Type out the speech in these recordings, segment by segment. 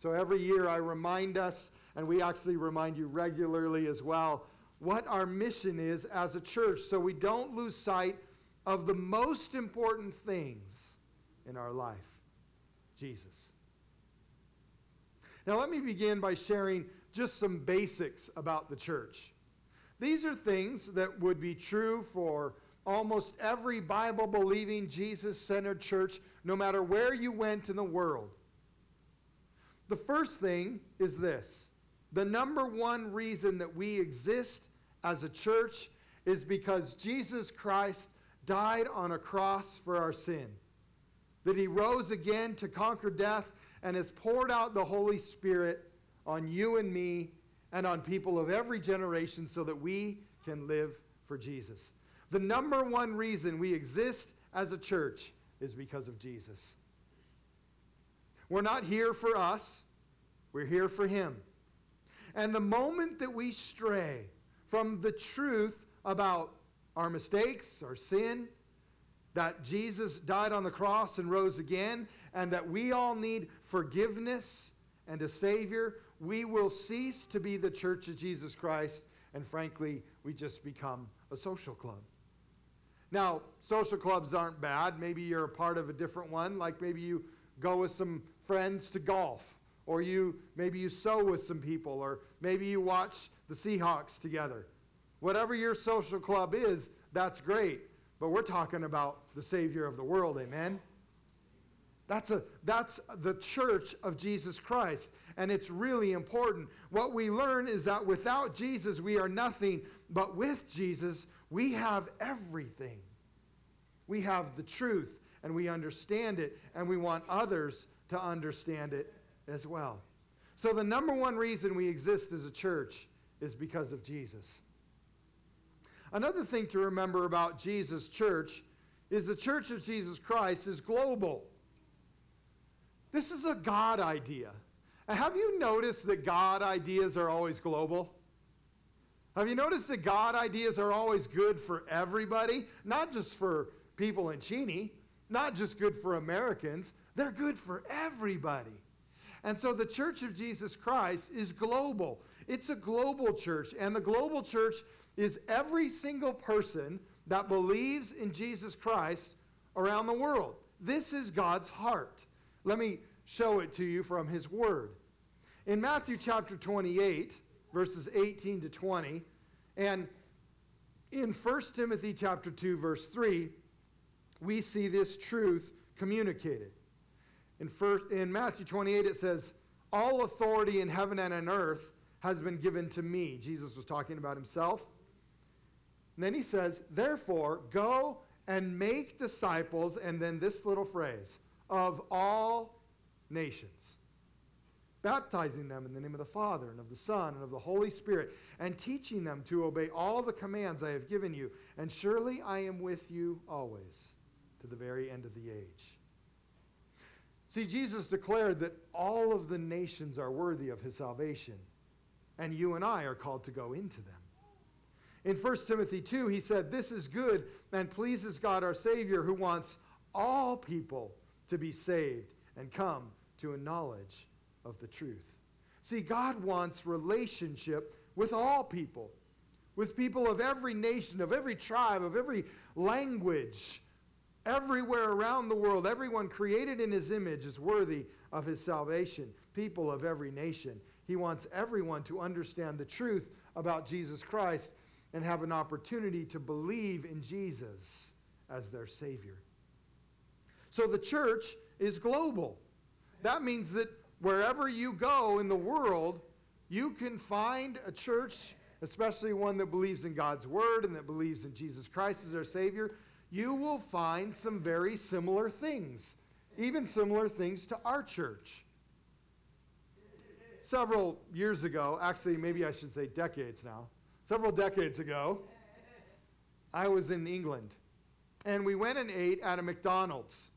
So every year I remind us, and we actually remind you regularly as well, what our mission is as a church so we don't lose sight of the most important things in our life Jesus. Now, let me begin by sharing just some basics about the church. These are things that would be true for almost every Bible believing, Jesus centered church, no matter where you went in the world. The first thing is this the number one reason that we exist as a church is because Jesus Christ died on a cross for our sin, that he rose again to conquer death and has poured out the Holy Spirit on you and me and on people of every generation so that we can live for Jesus. The number one reason we exist as a church is because of Jesus. We're not here for us, we're here for Him. And the moment that we stray from the truth about our mistakes, our sin, that Jesus died on the cross and rose again, and that we all need forgiveness and a Savior, we will cease to be the church of Jesus Christ, and frankly, we just become a social club. Now, social clubs aren't bad. Maybe you're a part of a different one, like maybe you go with some friends to golf, or you maybe you sew with some people, or maybe you watch the Seahawks together. Whatever your social club is, that's great. But we're talking about the Savior of the world, amen? That's, a, that's the church of Jesus Christ. And it's really important. What we learn is that without Jesus, we are nothing. But with Jesus, we have everything. We have the truth, and we understand it, and we want others to understand it as well. So, the number one reason we exist as a church is because of Jesus. Another thing to remember about Jesus' church is the church of Jesus Christ is global. This is a God idea. have you noticed that God ideas are always global? Have you noticed that God ideas are always good for everybody? Not just for people in Cheney, not just good for Americans, they're good for everybody. And so the Church of Jesus Christ is global. It's a global church. And the global church is every single person that believes in Jesus Christ around the world. This is God's heart. Let me show it to you from his word. In Matthew chapter 28, verses 18 to 20, and in 1 Timothy chapter 2 verse 3, we see this truth communicated. In, first, in Matthew 28 it says, "All authority in heaven and on earth has been given to me." Jesus was talking about himself. And then he says, "Therefore, go and make disciples," and then this little phrase, "of all nations, baptizing them in the name of the Father and of the Son and of the Holy Spirit, and teaching them to obey all the commands I have given you. And surely I am with you always to the very end of the age. See, Jesus declared that all of the nations are worthy of his salvation, and you and I are called to go into them. In 1 Timothy 2, he said, This is good and pleases God our Savior, who wants all people to be saved and come to a knowledge of the truth. See, God wants relationship with all people, with people of every nation, of every tribe, of every language, everywhere around the world. Everyone created in his image is worthy of his salvation, people of every nation. He wants everyone to understand the truth about Jesus Christ and have an opportunity to believe in Jesus as their Savior. So the church is global. That means that wherever you go in the world, you can find a church, especially one that believes in God's word and that believes in Jesus Christ as their Savior. You will find some very similar things, even similar things to our church. Several years ago, actually, maybe I should say decades now, several decades ago, I was in England and we went and ate at a McDonald's.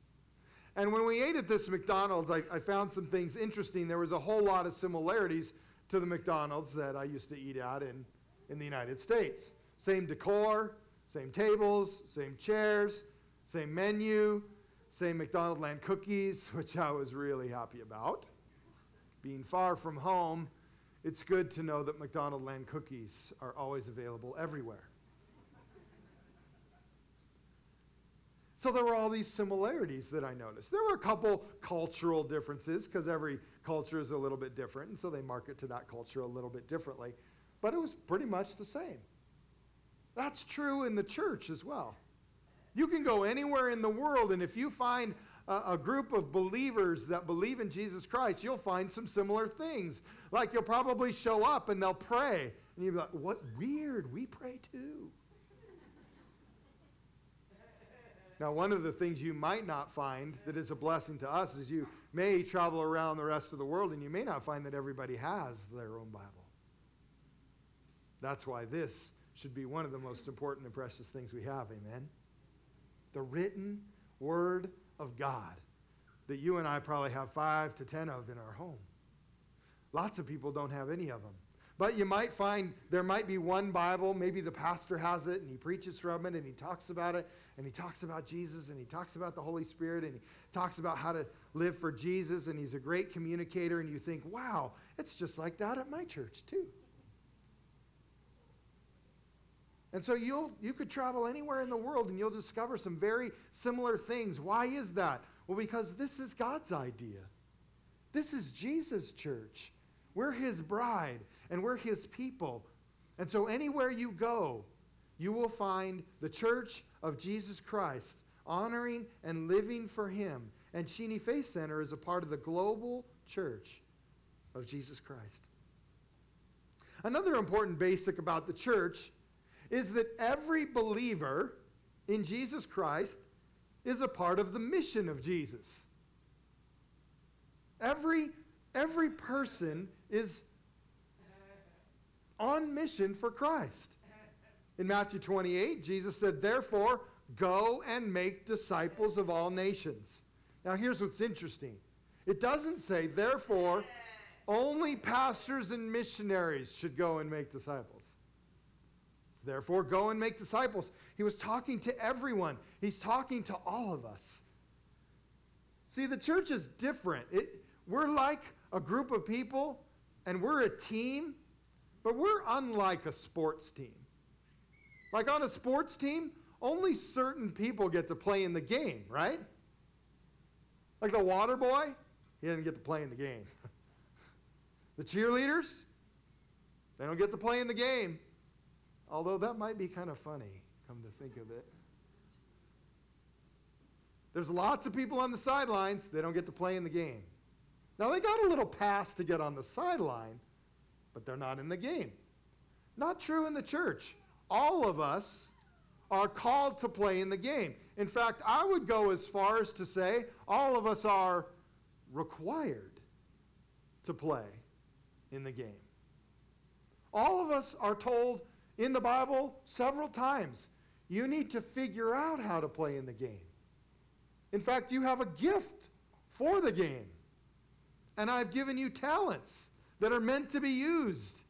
And when we ate at this McDonald's, I, I, found some things interesting. There was a whole lot of similarities to the McDonald's that I used to eat at in, in the United States. Same decor, same tables, same chairs, same menu, same McDonald Land cookies, which I was really happy about. being far from home, it's good to know that McDonald Land cookies are always available everywhere. So there were all these similarities that I noticed. There were a couple cultural differences because every culture is a little bit different, and so they market to that culture a little bit differently. But it was pretty much the same. That's true in the church as well. You can go anywhere in the world, and if you find a, group of believers that believe in Jesus Christ, you'll find some similar things. Like you'll probably show up and they'll pray, and you'll be like, What weird, we pray too. Now, one of the things you might not find that is a blessing to us is you may travel around the rest of the world and you may not find that everybody has their own Bible. That's why this should be one of the most important and precious things we have. Amen. The written Word of God that you and I probably have five to ten of in our home. Lots of people don't have any of them. But you might find there might be one Bible, maybe the pastor has it and he preaches from it and he talks about it and he talks about Jesus and he talks about the Holy Spirit and he talks about how to live for Jesus and he's a great communicator and you think, wow, it's just like that at my church too. And so you'll, you could travel anywhere in the world and you'll discover some very similar things. Why is that? Well, because this is God's idea. This is Jesus' church. We're his bride and we're his people. And so anywhere you go, you will find the church of Jesus Christ honoring and living for him. And Cheney Faith Center is a part of the global church of Jesus Christ. Another important basic about the church is that every believer in Jesus Christ is a part of the mission of Jesus. Every, every person is on mission for Christ. In Matthew 28, Jesus said, Therefore, go and make disciples of all nations. Now, here's what's interesting it doesn't say, Therefore, only pastors and missionaries should go and make disciples. Therefore, go and make disciples. He was talking to everyone, he's talking to all of us. See, the church is different. It, we're like a group of people and we're a team, but we're unlike a sports team. Like on a sports team, only certain people get to play in the game, right? Like the water boy, he didn't get to play in the game. the cheerleaders, they don't get to play in the game. Although that might be kind of funny, come to think of it. There's lots of people on the sidelines, they don't get to play in the game. Now, they got a little pass to get on the sideline, but they're not in the game. Not true in the church. All of us are called to play in the game. In fact, I would go as far as to say all of us are required to play in the game. All of us are told in the Bible several times. You need to figure out how to play in the game. In fact, you have a gift for the game. And I've given you talents that are meant to be used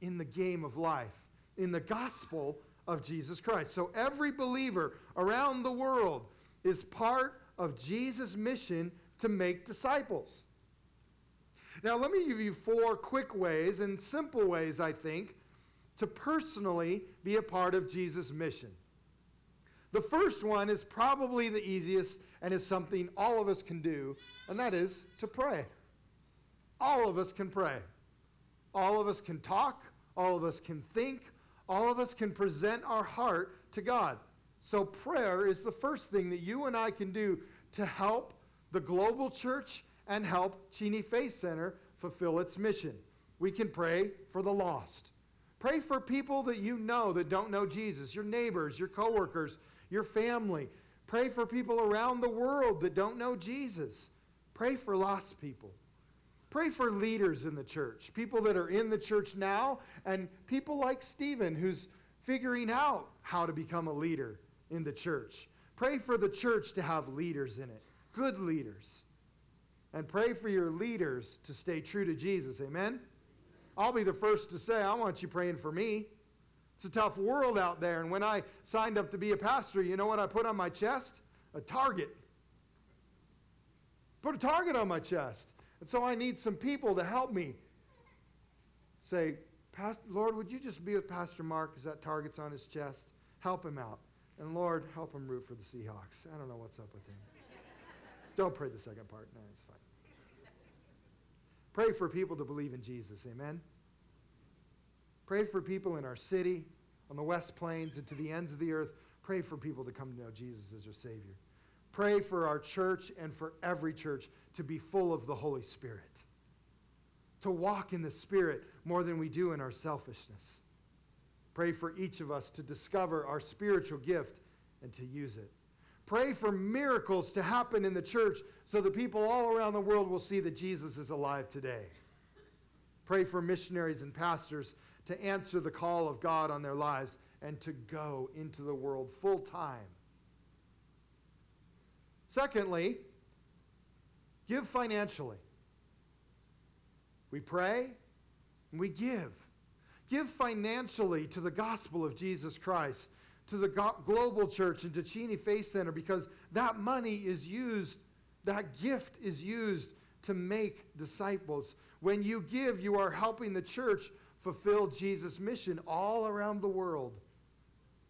in the game of life, in the gospel of Jesus Christ. So every believer around the world is part of Jesus' mission to make disciples. Now, let me give you four quick ways and simple ways, I think, to personally be a part of Jesus' mission. The first one is probably the easiest and is something all of us can do, and that is to pray. All of us can pray. All of us can talk. All of us can think. All of us can present our heart to God. So, prayer is the first thing that you and I can do to help the global church and help Cheney Faith Center fulfill its mission. We can pray for the lost. Pray for people that you know that don't know Jesus, your neighbors, your coworkers, your family. Pray for people around the world that don't know Jesus. Pray for lost people. Pray for leaders in the church, people that are in the church now, and people like Stephen who's figuring out how to become a leader in the church. Pray for the church to have leaders in it, good leaders. And pray for your leaders to stay true to Jesus. Amen? I'll be the first to say, I want you praying for me. It's a tough world out there. And when I signed up to be a pastor, you know what I put on my chest? A target. Put a target on my chest. And so I need some people to help me. Say, Lord, would you just be with Pastor Mark as that target's on his chest? Help him out. And Lord, help him root for the Seahawks. I don't know what's up with him. don't pray the second part. No, it's fine. Pray for people to believe in Jesus. Amen. Pray for people in our city, on the West Plains, and to the ends of the earth. Pray for people to come to know Jesus as their Savior. Pray for our church and for every church to be full of the Holy Spirit, to walk in the Spirit more than we do in our selfishness. Pray for each of us to discover our spiritual gift and to use it. Pray for miracles to happen in the church so that people all around the world will see that Jesus is alive today. Pray for missionaries and pastors to answer the call of God on their lives and to go into the world full time. Secondly, give financially. We pray and we give. Give financially to the gospel of Jesus Christ, to the go- global church, and to Cheney Faith Center because that money is used, that gift is used to make disciples. When you give, you are helping the church fulfill Jesus' mission all around the world.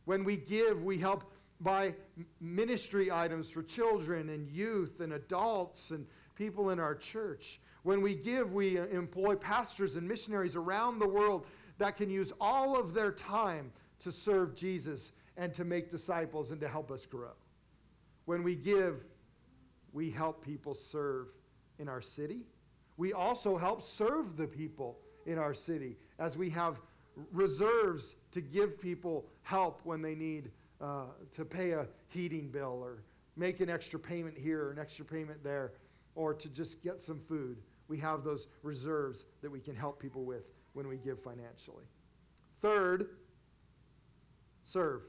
When we give, we help buy ministry items for children and youth and adults and people in our church. When we give, we employ pastors and missionaries around the world that can use all of their time to serve Jesus and to make disciples and to help us grow. When we give, we help people serve in our city. We also help serve the people in our city as we have reserves to give people help when they need uh, to pay a heating bill or make an extra payment here or an extra payment there or to just get some food. We have those reserves that we can help people with when we give financially. Third, serve.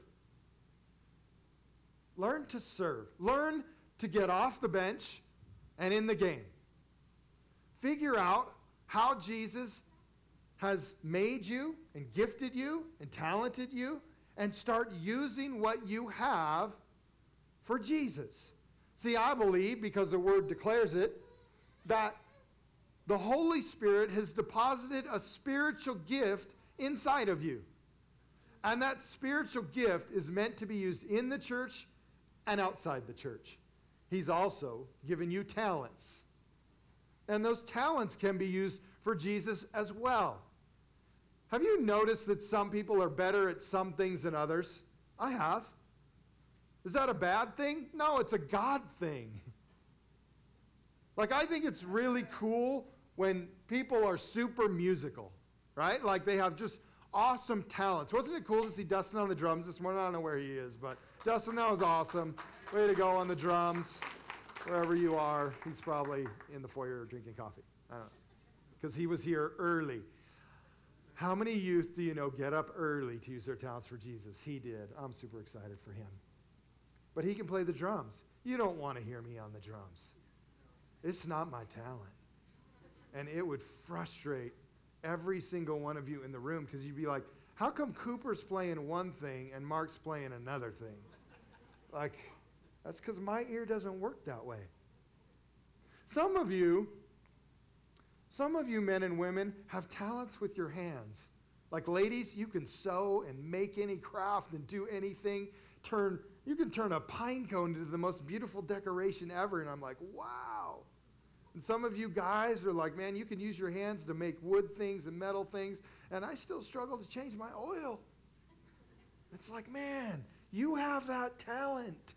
Learn to serve. Learn to get off the bench and in the game. Figure out how Jesus has made you and gifted you and talented you and start using what you have for Jesus. See, I believe, because the word declares it, that the Holy Spirit has deposited a spiritual gift inside of you. And that spiritual gift is meant to be used in the church and outside the church. He's also given you talents. And those talents can be used for Jesus as well. Have you noticed that some people are better at some things than others? I have. Is that a bad thing? No, it's a God thing. Like, I think it's really cool when people are super musical, right? Like, they have just awesome talents. Wasn't it cool to see Dustin on the drums this morning? I don't know where he is, but Dustin, that was awesome. Way to go on the drums. Wherever you are, he's probably in the foyer drinking coffee. I don't know. Because he was here early. How many youth do you know get up early to use their talents for Jesus? He did. I'm super excited for him. But he can play the drums. You don't want to hear me on the drums. It's not my talent. And it would frustrate every single one of you in the room because you'd be like, how come Cooper's playing one thing and Mark's playing another thing? Like, that's because my ear doesn't work that way. Some of you some of you men and women have talents with your hands. Like ladies, you can sew and make any craft and do anything. Turn you can turn a pine cone into the most beautiful decoration ever and I'm like, "Wow." And some of you guys are like, "Man, you can use your hands to make wood things and metal things." And I still struggle to change my oil. It's like, "Man, you have that talent."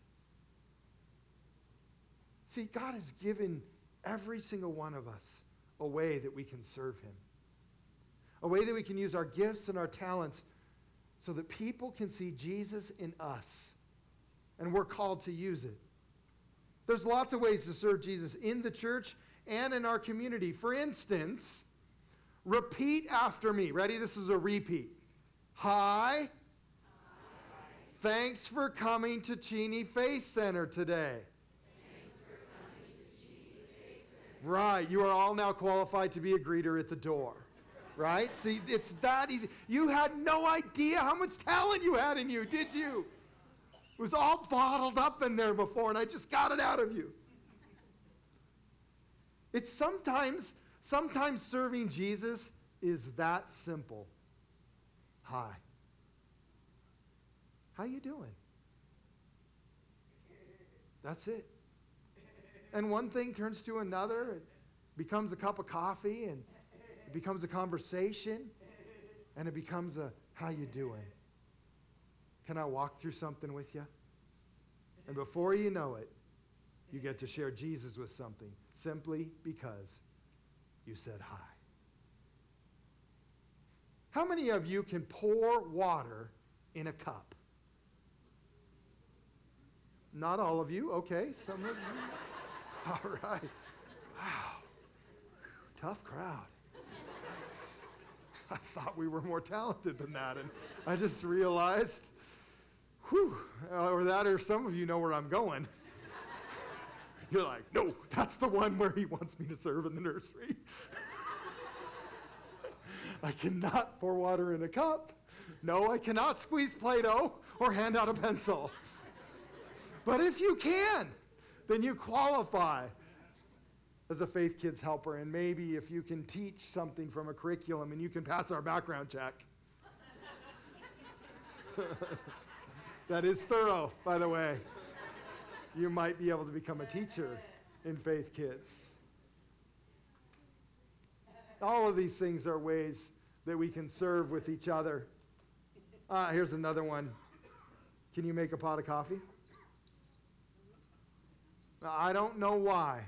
See, God has given every single one of us a way that we can serve Him, a way that we can use our gifts and our talents so that people can see Jesus in us. And we're called to use it. There's lots of ways to serve Jesus in the church and in our community. For instance, repeat after me. Ready? This is a repeat. Hi. Hi. Thanks for coming to Cheney Faith Center today. Right. You are all now qualified to be a greeter at the door. Right? See, it's that easy. You had no idea how much talent you had in you, did you? It was all bottled up in there before, and I just got it out of you. It's sometimes, sometimes serving Jesus is that simple. Hi. How you doing? That's it. And one thing turns to another. It becomes a cup of coffee and it becomes a conversation and it becomes a how you doing? Can I walk through something with you? And before you know it, you get to share Jesus with something simply because you said hi. How many of you can pour water in a cup? Not all of you. Okay, some of you. All right. Wow. Tough crowd. I thought we were more talented than that, and I just realized, whew, or that, or some of you know where I'm going. You're like, no, that's the one where he wants me to serve in the nursery. I cannot pour water in a cup. No, I cannot squeeze Play Doh or hand out a pencil. But if you can, then you qualify as a Faith Kids helper. And maybe if you can teach something from a curriculum and you can pass our background check. that is thorough, by the way. You might be able to become a teacher in Faith Kids. All of these things are ways that we can serve with each other. Uh, here's another one. Can you make a pot of coffee? I don't know why,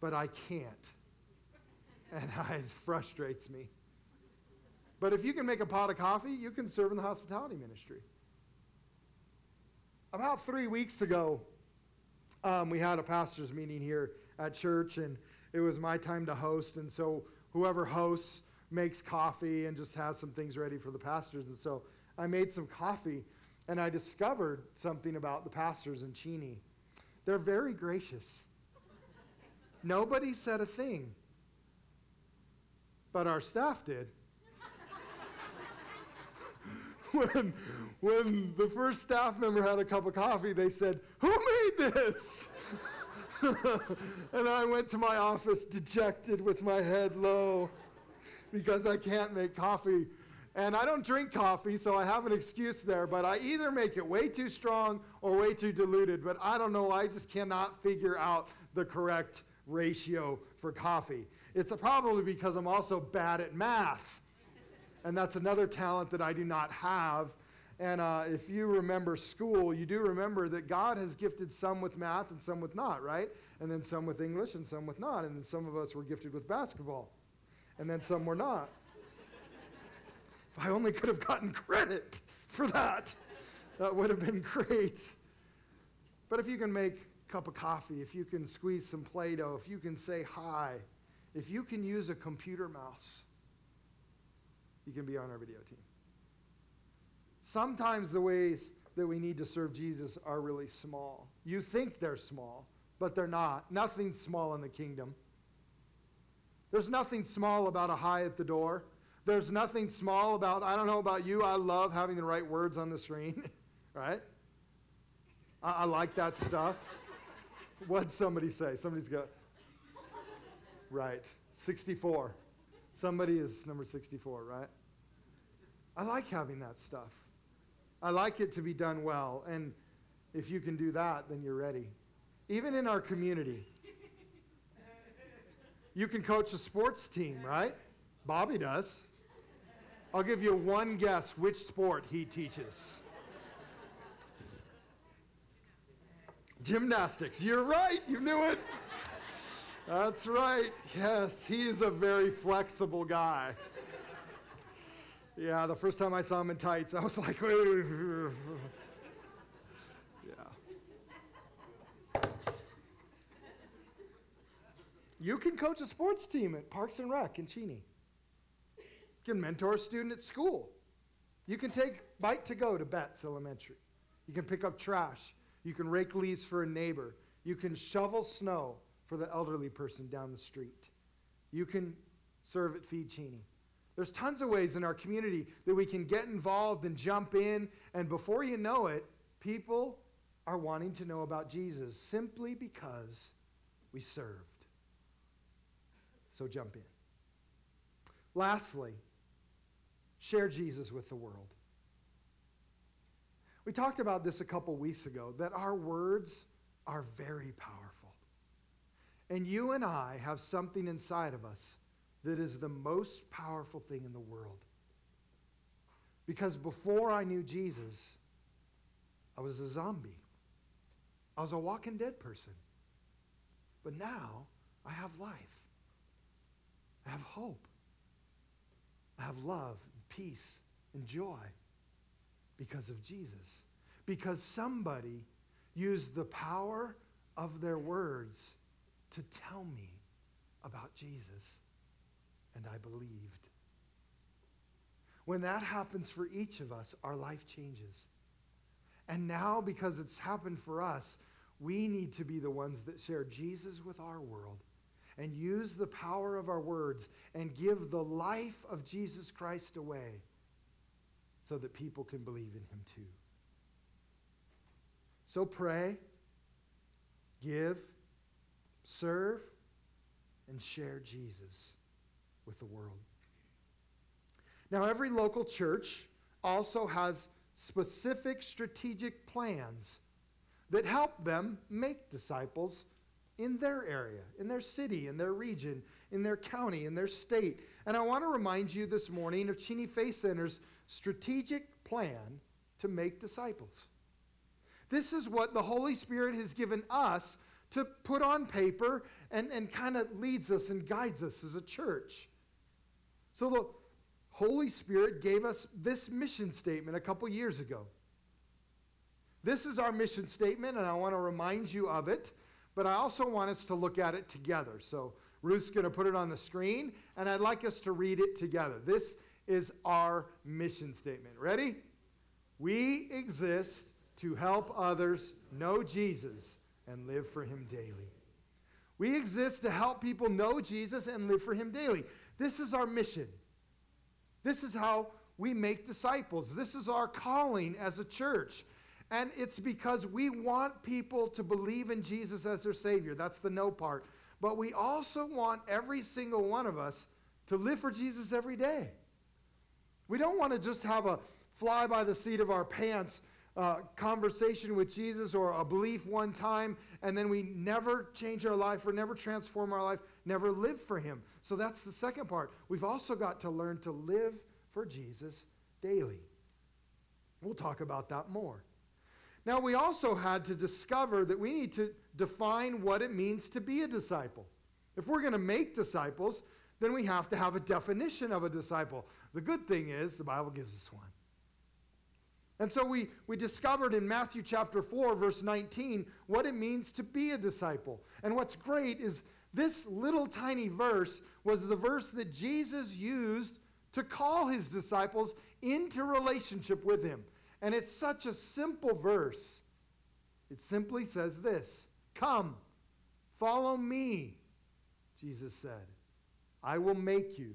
but I can't. And it frustrates me. But if you can make a pot of coffee, you can serve in the hospitality ministry. About three weeks ago, um, we had a pastor's meeting here at church, and it was my time to host. And so whoever hosts makes coffee and just has some things ready for the pastors. And so I made some coffee, and I discovered something about the pastors in Cheney. They're very gracious. Nobody said a thing, but our staff did. when, when the first staff member had a cup of coffee, they said, Who made this? and I went to my office dejected with my head low because I can't make coffee. And I don't drink coffee, so I have an excuse there, but I either make it way too strong or way too diluted. But I don't know, I just cannot figure out the correct ratio for coffee. It's probably because I'm also bad at math. And that's another talent that I do not have. And uh, if you remember school, you do remember that God has gifted some with math and some with not, right? And then some with English and some with not. And then some of us were gifted with basketball, and then some were not. If I only could have gotten credit for that, that would have been great. But if you can make a cup of coffee, if you can squeeze some Play Doh, if you can say hi, if you can use a computer mouse, you can be on our video team. Sometimes the ways that we need to serve Jesus are really small. You think they're small, but they're not. Nothing's small in the kingdom. There's nothing small about a hi at the door. There's nothing small about, I don't know about you, I love having the right words on the screen, right? I, I like that stuff. What'd somebody say? Somebody's got, right, 64. Somebody is number 64, right? I like having that stuff. I like it to be done well. And if you can do that, then you're ready. Even in our community, you can coach a sports team, right? Bobby does. I'll give you one guess which sport he teaches. Gymnastics. You're right. You knew it. That's right. Yes, he is a very flexible guy. Yeah, the first time I saw him in tights, I was like, yeah. You can coach a sports team at Parks and Rec in Cheney. You can mentor a student at school. You can take bite to go to Betts Elementary. You can pick up trash. You can rake leaves for a neighbor. You can shovel snow for the elderly person down the street. You can serve at Feed Cheney. There's tons of ways in our community that we can get involved and jump in, and before you know it, people are wanting to know about Jesus simply because we served. So jump in. Lastly, share Jesus with the world. We talked about this a couple weeks ago that our words are very powerful. And you and I have something inside of us that is the most powerful thing in the world. Because before I knew Jesus, I was a zombie. I was a walking dead person. But now I have life. I have hope. I have love peace and joy because of Jesus. Because somebody used the power of their words to tell me about Jesus. And I believed. When that happens for each of us, our life changes. And now, because it's happened for us, we need to be the ones that share Jesus with our world and use the power of our words and give the life of Jesus Christ away so that people can believe in him too. So pray, give, serve, and share Jesus with the world. Now, every local church also has specific strategic plans that help them make disciples in their area, in their city, in their region, in their county, in their state. And I want to remind you this morning of Cheney Faith Center's strategic plan to make disciples. This is what the Holy Spirit has given us to put on paper and, and kind of leads us and guides us as a church. So the Holy Spirit gave us this mission statement a couple years ago. This is our mission statement, and I want to remind you of it, but I also want us to look at it together. So Ruth's going to put it on the screen, and I'd like us to read it together. This is our mission statement. Ready? We exist to help others know Jesus and live for him daily. We exist to help people know Jesus and live for him daily. This is our mission. This is how we make disciples. This is our calling as a church. And it's because we want people to believe in Jesus as their Savior. That's the no part. But we also want every single one of us to live for Jesus every day. We don't want to just have a fly by the seat of our pants uh, conversation with Jesus or a belief one time, and then we never change our life or never transform our life, never live for Him. So that's the second part. We've also got to learn to live for Jesus daily. We'll talk about that more. Now, we also had to discover that we need to define what it means to be a disciple. If we're going to make disciples, then we have to have a definition of a disciple. The good thing is, the Bible gives us one. And so we, we discovered in Matthew chapter 4, verse 19, what it means to be a disciple. And what's great is this little tiny verse was the verse that Jesus used to call his disciples into relationship with him. And it's such a simple verse. It simply says this Come, follow me, Jesus said. I will make you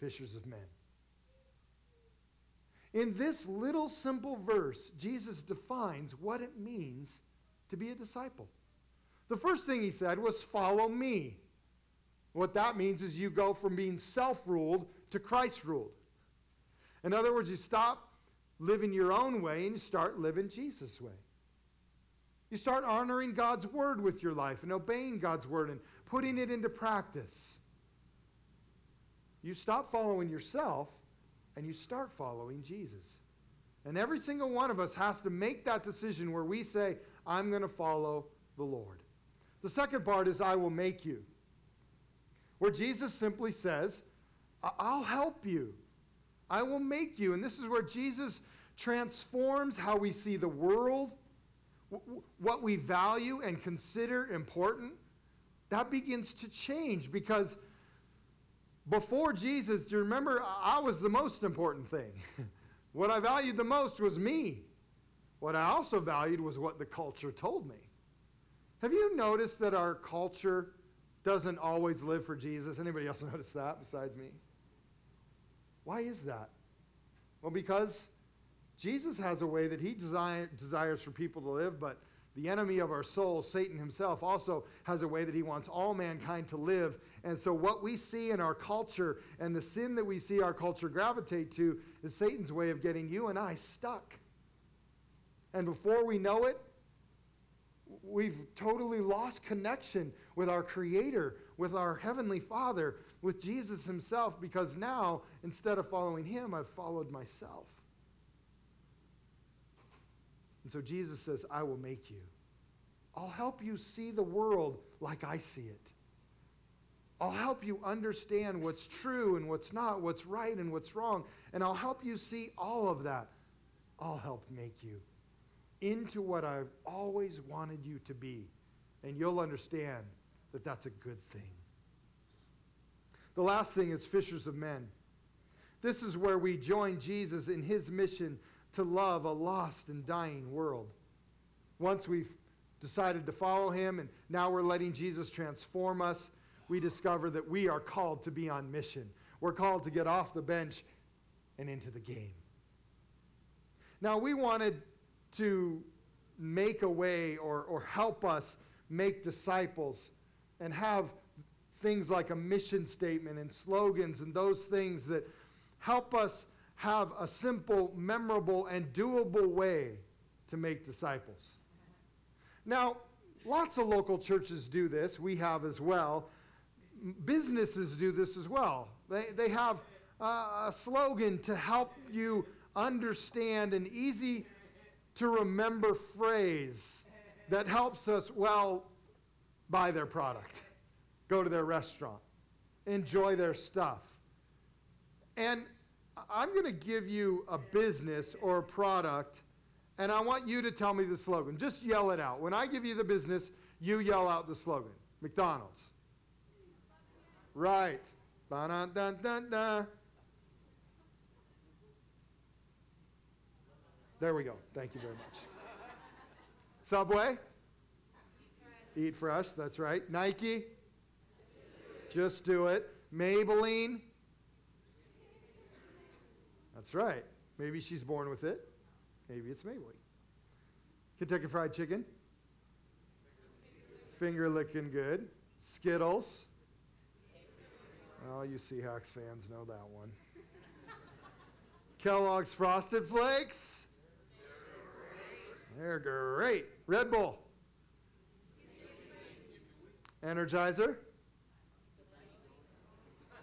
fishers of men. In this little simple verse, Jesus defines what it means to be a disciple. The first thing he said was, Follow me. What that means is you go from being self ruled to Christ ruled. In other words, you stop living your own way and you start living Jesus' way. You start honoring God's word with your life and obeying God's word and putting it into practice. You stop following yourself and you start following Jesus. And every single one of us has to make that decision where we say, I'm going to follow the Lord. The second part is, I will make you. Where Jesus simply says, I'll help you. I will make you. And this is where Jesus transforms how we see the world, what we value and consider important. That begins to change because before Jesus, do you remember? I was the most important thing. what I valued the most was me. What I also valued was what the culture told me. Have you noticed that our culture doesn't always live for Jesus? Anybody else notice that besides me? Why is that? Well, because Jesus has a way that he desire, desires for people to live, but the enemy of our soul, Satan himself, also has a way that he wants all mankind to live. And so, what we see in our culture and the sin that we see our culture gravitate to is Satan's way of getting you and I stuck. And before we know it, we've totally lost connection with our Creator, with our Heavenly Father, with Jesus Himself, because now, instead of following Him, I've followed myself. And so Jesus says, I will make you. I'll help you see the world like I see it. I'll help you understand what's true and what's not, what's right and what's wrong, and I'll help you see all of that. I'll help make you into what I've always wanted you to be. And you'll understand that that's a good thing. The last thing is fishers of men. This is where we join Jesus in his mission to love a lost and dying world. Once we've decided to follow him and now we're letting Jesus transform us, we discover that we are called to be on mission. We're called to get off the bench and into the game. Now, we wanted to make a way or, or help us make disciples and have things like a mission statement and slogans and those things that help us have a simple, memorable, and doable way to make disciples. Now, lots of local churches do this. We have as well. Businesses do this as well. They, they have a slogan to help you understand an easy to remember phrase that helps us, well, buy their product, go to their restaurant, enjoy their stuff. And I'm going to give you a business or a product, and I want you to tell me the slogan. Just yell it out. When I give you the business, you yell out the slogan McDonald's. Right. There we go. Thank you very much. Subway? Eat fresh, that's right. Nike? Just do it. Maybelline? That's right. Maybe she's born with it. Maybe it's Maybelline. Kentucky Fried Chicken? Finger licking good. Skittles? Oh, you Seahawks fans know that one. Kellogg's Frosted Flakes? They're great. Red Bull. Energizer.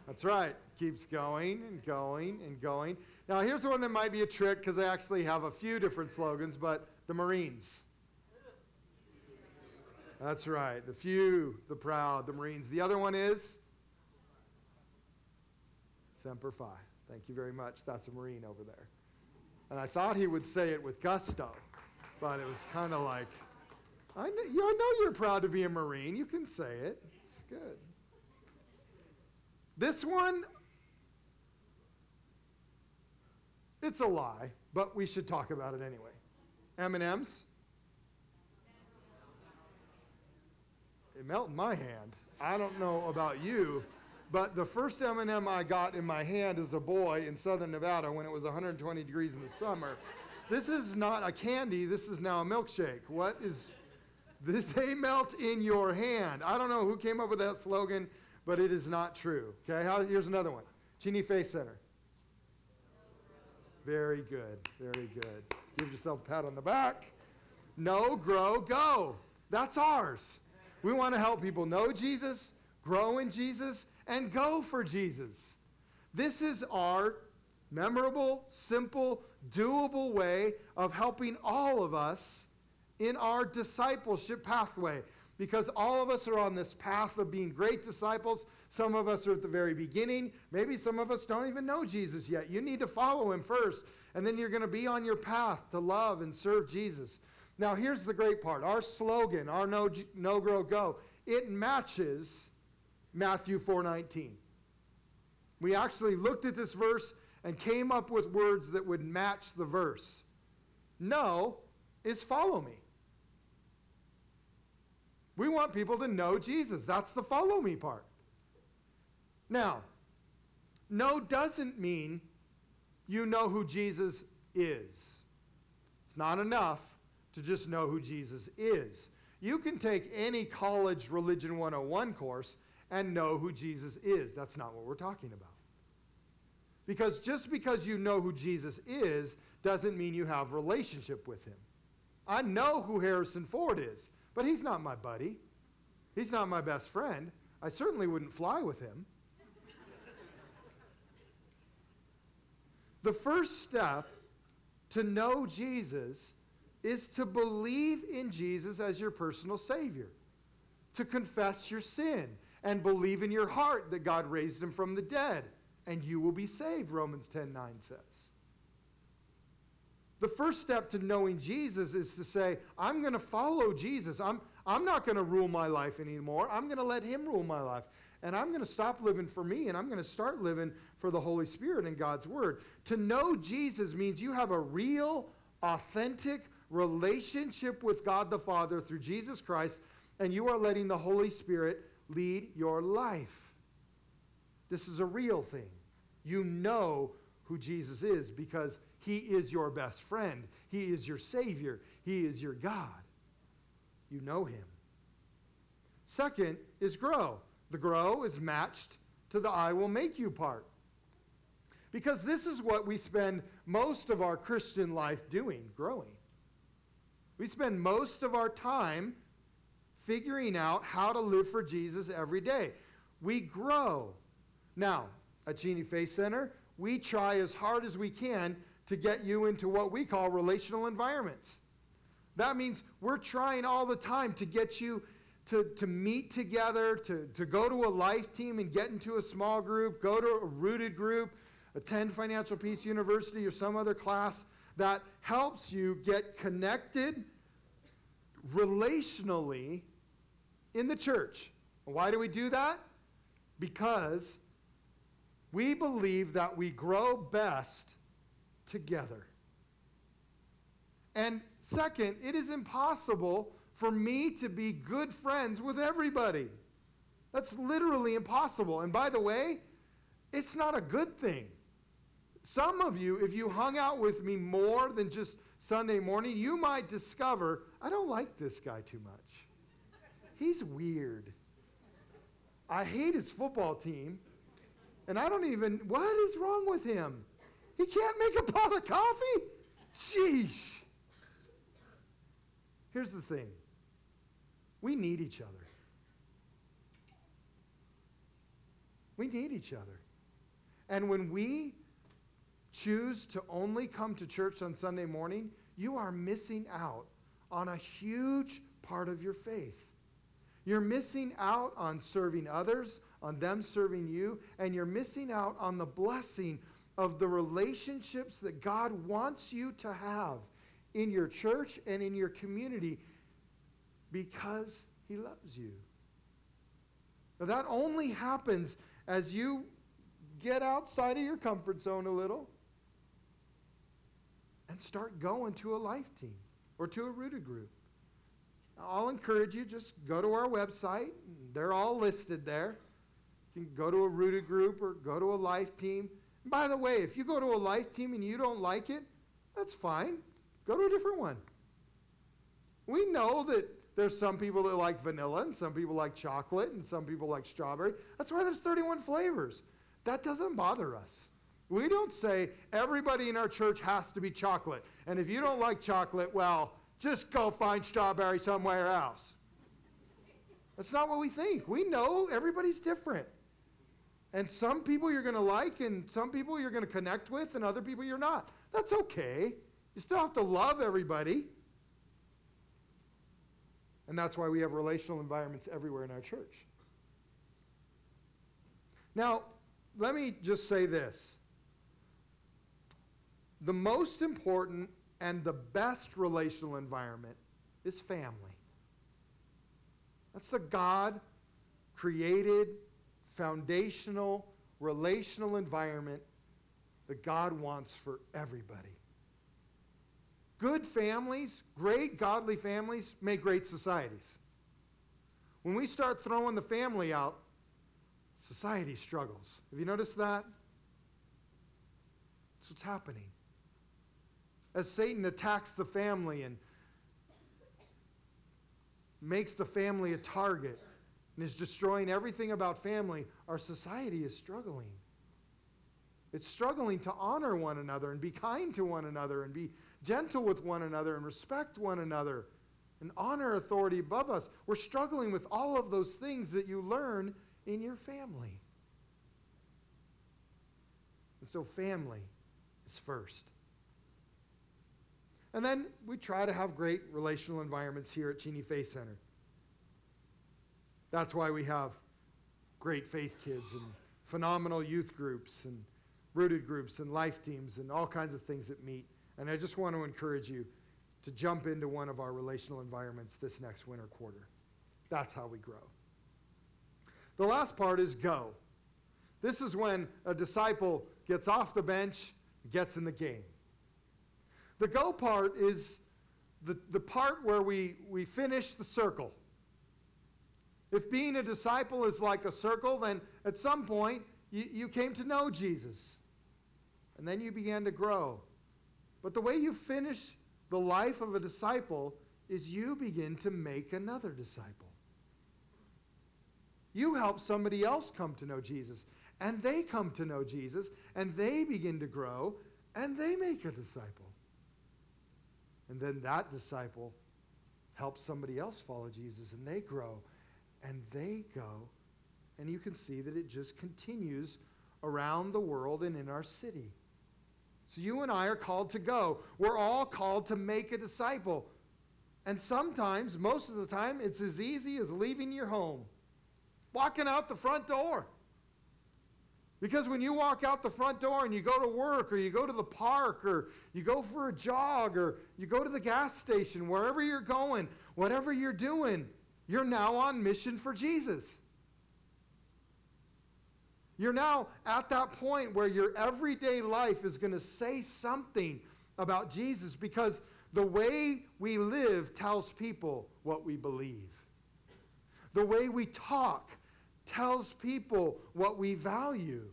That's right. Keeps going and going and going. Now, here's one that might be a trick because they actually have a few different slogans, but the Marines. That's right. The few, the proud, the Marines. The other one is Semper Fi. Thank you very much. That's a Marine over there. And I thought he would say it with gusto. But it was kind of like, I know, I know you're proud to be a Marine. You can say it. It's good. This one, it's a lie, but we should talk about it anyway. M&M's. It melted my hand. I don't know about you, but the first M&M I got in my hand as a boy in southern Nevada when it was 120 degrees in the summer this is not a candy, this is now a milkshake. What is? They melt in your hand. I don't know who came up with that slogan, but it is not true. Okay, How, here's another one Cheney Faith Center. Very good, very good. Give yourself a pat on the back. Know, grow, go. That's ours. We want to help people know Jesus, grow in Jesus, and go for Jesus. This is our memorable, simple, doable way of helping all of us in our discipleship pathway. Because all of us are on this path of being great disciples. Some of us are at the very beginning. Maybe some of us don't even know Jesus yet. You need to follow him first, and then you're going to be on your path to love and serve Jesus. Now, here's the great part our slogan, our no, no grow go, it matches Matthew 4:19. We actually looked at this verse and came up with words that would match the verse. No is follow me. We want people to know Jesus. That's the follow me part. Now, know doesn't mean you know who Jesus is. It's not enough to just know who Jesus is. You can take any college religion 101 course and know who Jesus is. That's not what we're talking about. Because just because you know who Jesus is doesn't mean you have relationship with him. I know who Harrison Ford is, but he's not my buddy. He's not my best friend. I certainly wouldn't fly with him. the first step to know Jesus is to believe in Jesus as your personal Savior, to confess your sin, and believe in your heart that God raised him from the dead, and you will be saved, Romans 10 9 says. The first step to knowing Jesus is to say, I'm going to follow Jesus. I'm, I'm not going to rule my life anymore. I'm going to let him rule my life. And I'm going to stop living for me and I'm going to start living for the Holy Spirit and God's Word. To know Jesus means you have a real, authentic relationship with God the Father through Jesus Christ, and you are letting the Holy Spirit lead your life. This is a real thing. You know who Jesus is because he is your best friend, He is your Savior, He is your God. You know Him. Second is grow. The grow is matched to the I will make you part. Because this is what we spend most of our Christian life doing, growing. We spend most of our time figuring out how to live for Jesus every day. We grow. Now, at Cheney Faith Center, we try as hard as we can to get you into what we call relational environments. That means we're trying all the time to get you to, to meet together, to, to go to a life team and get into a small group, go to a rooted group, attend Financial Peace University or some other class that helps you get connected relationally in the church. Why do we do that? Because we believe that we grow best together. And second, it is impossible for me to be good friends with everybody. That's literally impossible. And by the way, it's not a good thing. Some of you, if you hung out with me more than just Sunday morning, you might discover I don't like this guy too much. He's weird. I hate his football team. And I don't even, what is wrong with him? He can't make a pot of coffee? Sheesh. Here's the thing we need each other. We need each other. And when we choose to only come to church on Sunday morning, you are missing out on a huge part of your faith. You're missing out on serving others, on them serving you, and you're missing out on the blessing of the relationships that God wants you to have in your church and in your community because He loves you. Now, that only happens as you get outside of your comfort zone a little and start going to a life team or to a rooted group. I'll encourage you, just go to our website. They're all listed there. You can go to a rooted group or go to a life team by the way, if you go to a life team and you don't like it, that's fine. Go to a different one. We know that there's some people that like vanilla and some people like chocolate and some people like strawberry. That's why there's 31 flavors. That doesn't bother us. We don't say everybody in our church has to be chocolate. And if you don't like chocolate, well, just go find strawberry somewhere else. That's not what we think. We know everybody's different. And some people you're going to like, and some people you're going to connect with, and other people you're not. That's okay. You still have to love everybody. And that's why we have relational environments everywhere in our church. Now, let me just say this the most important and the best relational environment is family. That's the God created foundational, relational environment that God wants for everybody. Good families, great godly families, make great societies. When we start throwing the family out, society struggles. Have you noticed that? That's what's happening. As Satan attacks the family and makes the family a target and is destroying everything about family, our society is struggling. It's struggling to honor one another and be kind to one another and be gentle with one another and respect one another and honor authority above us. We're struggling with all of those things that you learn in your family. And so, family is first. And then we try to have great relational environments here at Cheney Faith Center. That's why we have great faith kids and phenomenal youth groups and rooted groups and life teams and all kinds of things that meet. And I just want to encourage you to jump into one of our relational environments this next winter quarter. That's how we grow. The last part is go. This is when a disciple gets off the bench, gets in the game. The go part is the, the part where we, we finish the circle. If being a disciple is like a circle, then at some point you, you came to know Jesus. And then you began to grow. But the way you finish the life of a disciple is you begin to make another disciple. You help somebody else come to know Jesus, and they come to know Jesus, and they begin to grow, and they make a disciple. And then that disciple helps somebody else follow Jesus, and they grow, and they go. And you can see that it just continues around the world and in our city. So you and I are called to go. We're all called to make a disciple. And sometimes, most of the time, it's as easy as leaving your home, walking out the front door. Because when you walk out the front door and you go to work or you go to the park or you go for a jog or you go to the gas station, wherever you're going, whatever you're doing, you're now on mission for Jesus. You're now at that point where your everyday life is going to say something about Jesus because the way we live tells people what we believe. The way we talk tells people what we value.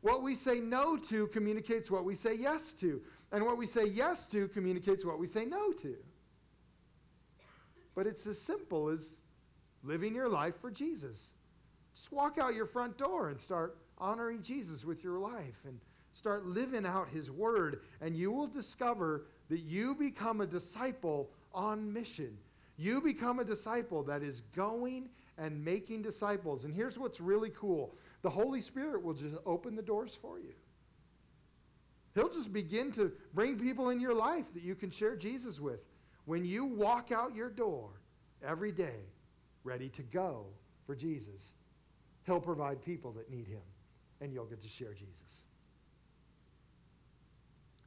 What we say no to communicates what we say yes to. And what we say yes to communicates what we say no to. But it's as simple as living your life for Jesus. Just walk out your front door and start honoring Jesus with your life and start living out his word, and you will discover that you become a disciple on mission. You become a disciple that is going and making disciples. And here's what's really cool the Holy Spirit will just open the doors for you. He'll just begin to bring people in your life that you can share Jesus with when you walk out your door every day ready to go for Jesus. He'll provide people that need him, and you'll get to share Jesus.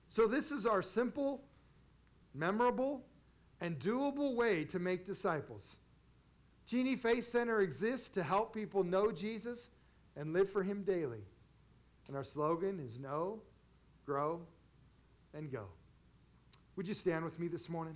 So, this is our simple, memorable, and doable way to make disciples. Cheney Faith Center exists to help people know Jesus and live for him daily. And our slogan is know, grow, and go. Would you stand with me this morning?